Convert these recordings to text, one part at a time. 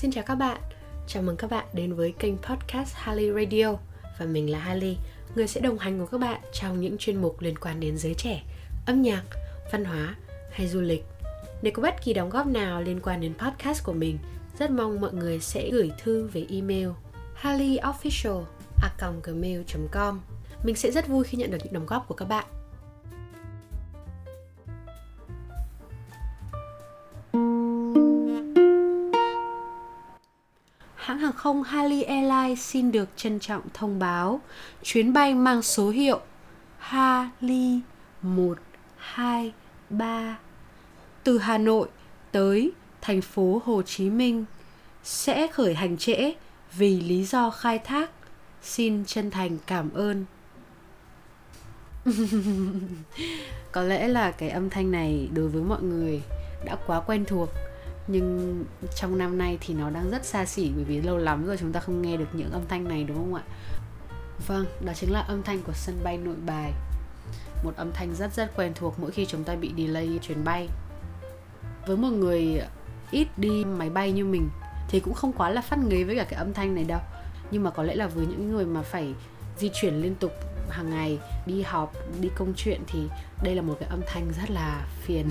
Xin chào các bạn, chào mừng các bạn đến với kênh podcast Harley Radio. Và mình là Harley, người sẽ đồng hành cùng các bạn trong những chuyên mục liên quan đến giới trẻ, âm nhạc, văn hóa hay du lịch. Nếu có bất kỳ đóng góp nào liên quan đến podcast của mình Rất mong mọi người sẽ gửi thư về email harleyofficial.gmail.com Mình sẽ rất vui khi nhận được những đóng góp của các bạn. Không Harley Airlines xin được trân trọng thông báo chuyến bay mang số hiệu Harley 123 từ Hà Nội tới thành phố Hồ Chí Minh sẽ khởi hành trễ vì lý do khai thác. Xin chân thành cảm ơn. Có lẽ là cái âm thanh này đối với mọi người đã quá quen thuộc nhưng trong năm nay thì nó đang rất xa xỉ bởi vì lâu lắm rồi chúng ta không nghe được những âm thanh này, đúng không ạ? Vâng đó chính là âm thanh của sân bay nội bài. Một âm thanh rất rất quen thuộc mỗi khi chúng ta bị delay chuyến bay. Với một người ít đi máy bay như mình thì cũng không quá là phát ngấy với cả cái âm thanh này đâu. Nhưng mà có lẽ là với những người mà phải di chuyển liên tục hàng ngày, đi họp, đi công chuyện thì đây là một cái âm thanh rất là phiền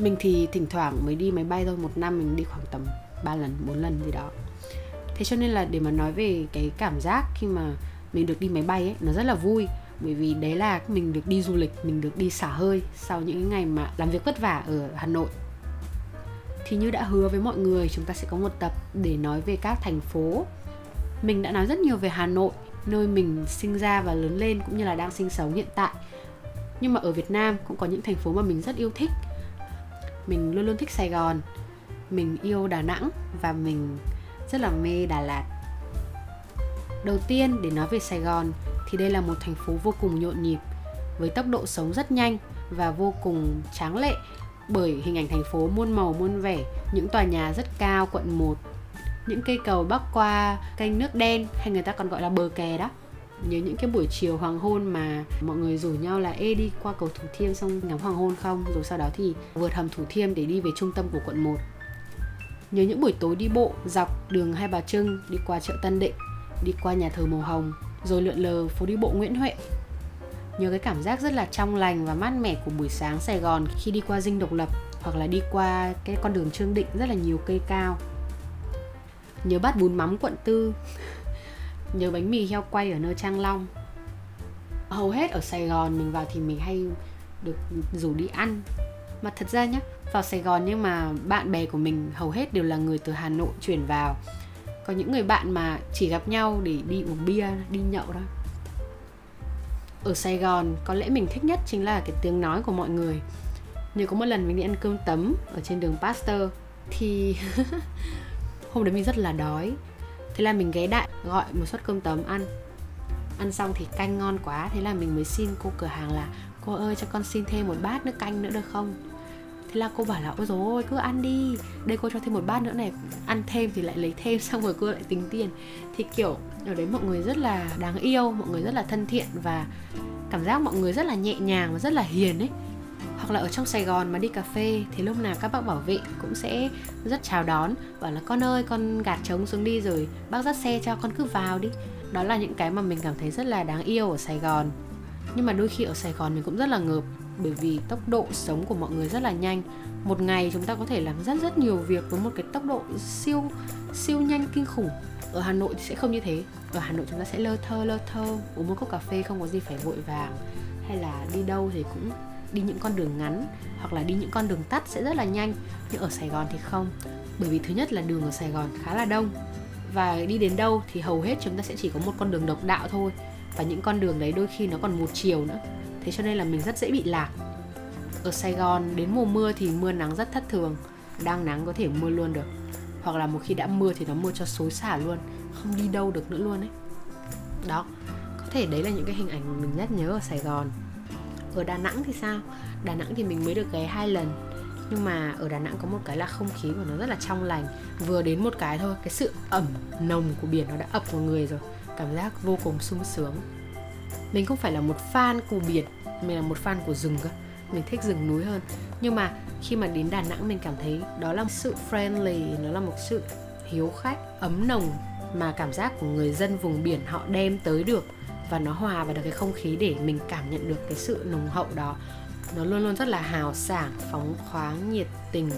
mình thì thỉnh thoảng mới đi máy bay thôi, một năm mình đi khoảng tầm 3 lần 4 lần gì đó. Thế cho nên là để mà nói về cái cảm giác khi mà mình được đi máy bay ấy, nó rất là vui. Bởi vì đấy là mình được đi du lịch, mình được đi xả hơi sau những ngày mà làm việc vất vả ở hà nội. Thì như đã hứa với mọi người, chúng ta sẽ có một tập để nói về các thành phố. Mình đã nói rất nhiều về hà nội, nơi mình sinh ra và lớn lên cũng như là đang sinh sống hiện tại. Nhưng mà ở việt nam cũng có những thành phố mà mình rất yêu thích mình luôn luôn thích Sài Gòn. Mình yêu Đà Nẵng và mình rất là mê Đà Lạt. Đầu tiên, để nói về Sài Gòn, thì đây là một thành phố vô cùng nhộn nhịp, với tốc độ sống rất nhanh và vô cùng tráng lệ bởi hình ảnh thành phố muôn màu muôn vẻ, những tòa nhà rất cao, quận 1 những cây cầu bắc qua kênh nước đen, hay người ta còn gọi là bờ kè đó nhớ những cái buổi chiều hoàng hôn mà mọi người rủ nhau là, ê, đi qua cầu Thủ Thiêm xong ngắm hoàng hôn không? Rồi sau đó thì vượt hầm Thủ Thiêm để đi về trung tâm của quận 1 nhớ những buổi tối đi bộ, dọc đường Hai Bà Trưng, đi qua chợ Tân Định, đi qua nhà thờ màu hồng, rồi lượn lờ phố đi bộ Nguyễn Huệ. Nhớ cái cảm giác rất là trong lành và mát mẻ của buổi sáng Sài Gòn khi đi qua dinh độc lập hoặc là đi qua cái con đường Trương Định rất là nhiều cây cao. Nhớ bát bún mắm quận tư nhớ bánh mì heo quay ở nơi Trang Long. Hầu hết ở Sài Gòn mình vào thì mình hay được rủ đi ăn. Mà thật ra nhá, vào Sài Gòn nhưng mà bạn bè của mình hầu hết đều là người từ Hà Nội chuyển vào. Có những người bạn mà chỉ gặp nhau để đi uống bia, đi nhậu đó ở Sài Gòn có lẽ mình thích nhất chính là cái tiếng nói của mọi người. Như có một lần mình đi ăn cơm tấm ở trên đường Pasteur thì hôm đấy mình rất là đói thế là mình ghé đại, gọi một suất cơm tấm ăn. Ăn xong thì canh ngon quá, thế là mình mới xin cô cửa hàng là, cô ơi, cho con xin thêm một bát nước canh nữa được không? Thế là cô bảo là, ôi dồi ôi, cứ ăn đi, đây cô cho thêm một bát nữa này, ăn thêm thì lại lấy thêm, xong rồi cô lại tính tiền. Thì kiểu, ở đấy mọi người rất là đáng yêu, mọi người rất là thân thiện và cảm giác mọi người rất là nhẹ nhàng và rất là hiền ấy hoặc là ở trong Sài Gòn mà đi cà phê thì lúc nào các bác bảo vệ cũng sẽ rất chào đón, bảo là con ơi, con gạt trống xuống đi rồi, bác dắt xe cho, con cứ vào đi. Đó là những cái mà mình cảm thấy rất là đáng yêu ở Sài Gòn. Nhưng mà đôi khi ở Sài Gòn mình cũng rất là ngợp, bởi vì tốc độ sống của mọi người rất là nhanh. Một ngày chúng ta có thể làm rất rất nhiều việc với một cái tốc độ siêu siêu nhanh kinh khủng. Ở Hà Nội thì sẽ không như thế. Ở Hà Nội chúng ta sẽ lơ thơ lơ thơ, uống một cốc cà phê không có gì phải vội vàng, hay là đi đâu thì cũng đi những con đường ngắn hoặc là đi những con đường tắt sẽ rất là nhanh. Nhưng ở Sài Gòn thì không, bởi vì thứ nhất là đường ở Sài Gòn khá là đông. Và đi đến đâu thì hầu hết chúng ta sẽ chỉ có một con đường độc đạo thôi. Và những con đường đấy đôi khi nó còn một chiều nữa. Thế cho nên là mình rất dễ bị lạc. Ở Sài Gòn đến mùa mưa thì mưa nắng rất thất thường. Đang nắng có thể mưa luôn được. Hoặc là một khi đã mưa thì nó mưa cho xối xả luôn. Không đi đâu được nữa luôn ấy. Đó, có thể đấy là những cái hình ảnh mà mình nhắc nhớ ở Sài Gòn ở Đà Nẵng thì sao? Đà Nẵng thì mình mới được ghé hai lần. Nhưng mà ở Đà Nẵng có một cái là không khí của nó rất là trong lành. Vừa đến một cái thôi, cái sự ẩm nồng của biển nó đã ập vào người rồi. Cảm giác vô cùng sung sướng. Mình không phải là một fan của biển, mình là một fan của rừng cơ. Mình thích rừng núi hơn. Nhưng mà khi mà đến đà nẵng mình cảm thấy đó là một sự friendly, nó là một sự hiếu khách, ấm nồng mà cảm giác của người dân vùng biển họ đem tới được và nó hòa vào được cái không khí để mình cảm nhận được cái sự nồng hậu đó. Nó luôn luôn rất là hào sảng, phóng khoáng, nhiệt tình.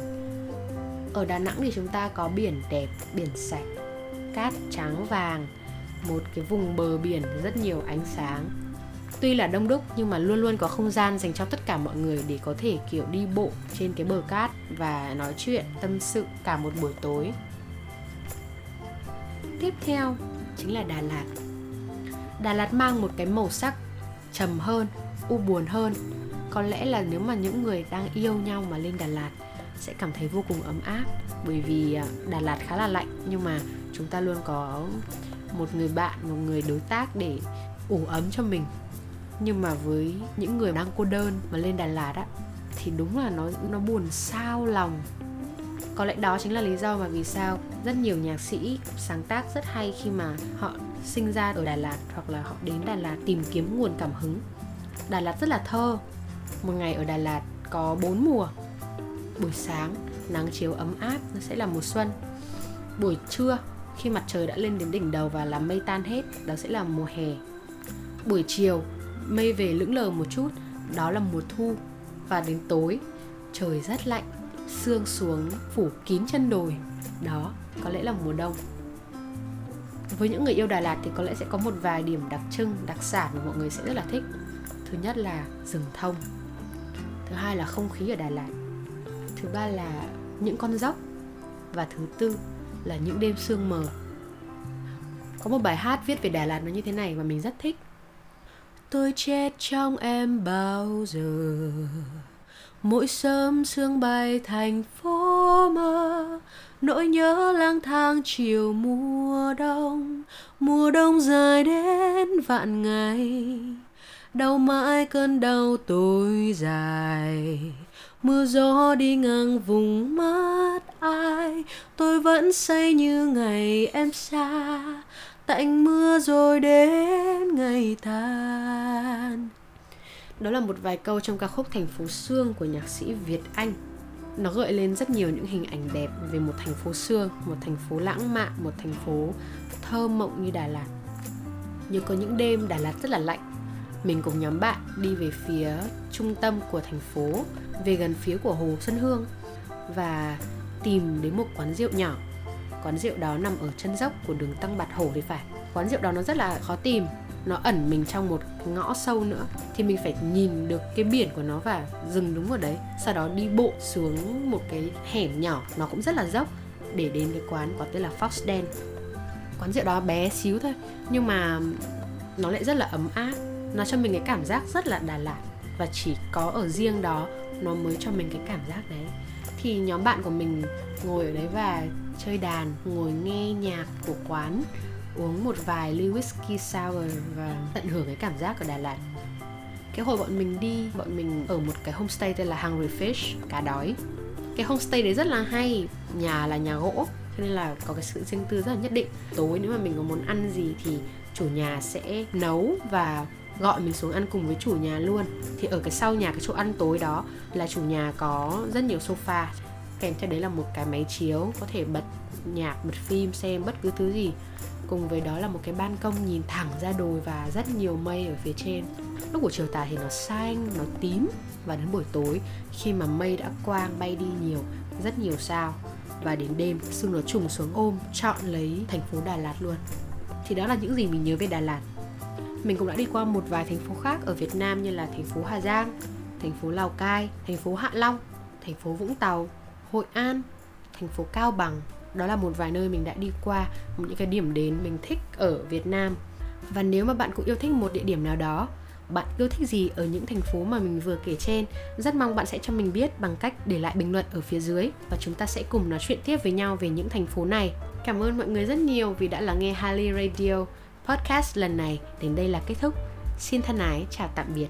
Ở đà nẵng thì chúng ta có biển đẹp, biển sạch, cát trắng vàng, một cái vùng bờ biển rất nhiều ánh sáng. Tuy là đông đúc nhưng mà luôn luôn có không gian dành cho tất cả mọi người để có thể, kiểu, đi bộ trên cái bờ cát và nói chuyện, tâm sự cả một buổi tối. Tiếp theo chính là đà lạt đà lạt mang một cái màu sắc trầm hơn, u buồn hơn. Có lẽ là nếu mà những người đang yêu nhau mà lên đà lạt sẽ cảm thấy vô cùng ấm áp. Bởi vì à, đà lạt khá là lạnh, nhưng mà chúng ta luôn có một người bạn, một người đối tác để ủ ấm cho mình. Nhưng mà với những người đang cô đơn mà lên Đà Lạt á, thì đúng là nó nó buồn sao lòng. Có lẽ đó chính là lý do mà vì sao rất nhiều nhạc sĩ sáng tác rất hay khi mà họ sinh ra ở Đà Lạt hoặc là họ đến Đà Lạt tìm kiếm nguồn cảm hứng. Đà Lạt rất là thơ. Một ngày ở Đà Lạt có bốn mùa. Buổi sáng, nắng chiếu ấm áp, nó sẽ là mùa xuân. Buổi trưa, khi mặt trời đã lên đến đỉnh đầu và làm mây tan hết, đó sẽ là mùa hè. Buổi chiều, mây về lững lờ một chút, đó là mùa thu. Và đến tối, trời rất lạnh, sương xuống phủ kín chân đồi. Đó, có lẽ là mùa đông với những người yêu Đà Lạt thì có lẽ sẽ có một vài điểm đặc trưng, đặc sản mà mọi người sẽ rất là thích. Thứ nhất là rừng thông, thứ hai là không khí ở Đà Lạt, thứ ba là những con dốc và thứ tư là những đêm sương mờ. Có một bài hát viết về Đà Lạt nó như thế này và mình rất thích. Tôi chết trong em bao giờ, mỗi sớm sương bay thành phố mơ nỗi nhớ lang thang chiều mùa đông mùa đông dài đến vạn ngày. Đau mãi cơn đau tôi dài, mưa gió đi ngang vùng mắt ai. Tôi vẫn say như ngày em xa, tạnh mưa rồi đến ngày tàn đó là một vài câu trong ca khúc thành phố xương của nhạc sĩ việt anh nó gợi lên rất nhiều những hình ảnh đẹp về một thành phố xưa, một thành phố lãng mạn một thành phố thơ mộng như đà lạt. Nhưng có những đêm đà lạt rất là lạnh. Mình cùng nhóm bạn đi về phía trung tâm của thành phố về gần phía của hồ xuân hương và tìm đến một quán rượu nhỏ. Quán rượu đó nằm ở chân dốc của đường tăng bạt hổ thì phải. Quán rượu đó nó rất là khó tìm nó ẩn mình trong một ngõ sâu nữa, thì mình phải nhìn được cái biển của nó và dừng đúng ở đấy. Sau đó đi bộ xuống một cái hẻm nhỏ, nó cũng rất là dốc, để đến cái quán có tên là Fox Den. Quán rượu đó bé xíu thôi, nhưng mà nó lại rất là ấm áp, nó cho mình cái cảm giác rất là Đà Lạt. Và chỉ có ở riêng đó, nó mới cho mình cái cảm giác đấy. Thì nhóm bạn của mình ngồi ở đấy và chơi đàn, ngồi nghe nhạc của quán uống một vài ly whisky sour và tận hưởng cái cảm giác ở Đà Lạt. Cái hồi bọn mình đi, bọn mình ở một cái homestay tên là Hungry Fish, cá đói. Cái homestay đấy rất là hay, nhà là nhà gỗ, cho nên là có cái sự riêng tư rất là nhất định. Tối nếu mà mình có muốn ăn gì thì chủ nhà sẽ nấu và gọi mình xuống ăn cùng với chủ nhà luôn. Thì ở cái sau nhà, cái chỗ ăn tối đó là chủ nhà có rất nhiều sofa. Kèm theo đấy là một cái máy chiếu, có thể bật nhạc, bật phim, xem bất cứ thứ gì cùng với đó là một cái ban công nhìn thẳng ra đồi và rất nhiều mây ở phía trên. Lúc của chiều tà thì nó xanh nó tím và đến buổi tối khi mà mây đã quang bay đi nhiều rất nhiều sao. Và đến đêm sương nó trùng xuống ôm chọn lấy thành phố Đà Lạt luôn. Thì đó là những gì mình nhớ về Đà Lạt. Mình cũng đã đi qua một vài thành phố khác ở Việt Nam như là thành phố Hà Giang, thành phố Lào Cai, thành phố Hạ Long, thành phố Vũng Tàu, Hội An, thành phố Cao Bằng. Đó là một vài nơi mình đã đi qua, một những cái điểm đến mình thích ở Việt Nam. Và nếu mà bạn cũng yêu thích một địa điểm nào đó, bạn yêu thích gì ở những thành phố mà mình vừa kể trên rất mong bạn sẽ cho mình biết bằng cách để lại bình luận ở phía dưới và chúng ta sẽ cùng nói chuyện tiếp với nhau về những thành phố này. Cảm ơn mọi người rất nhiều vì đã lắng nghe Harley Radio podcast lần này. Đến đây là kết thúc. Xin thân ái chào tạm biệt.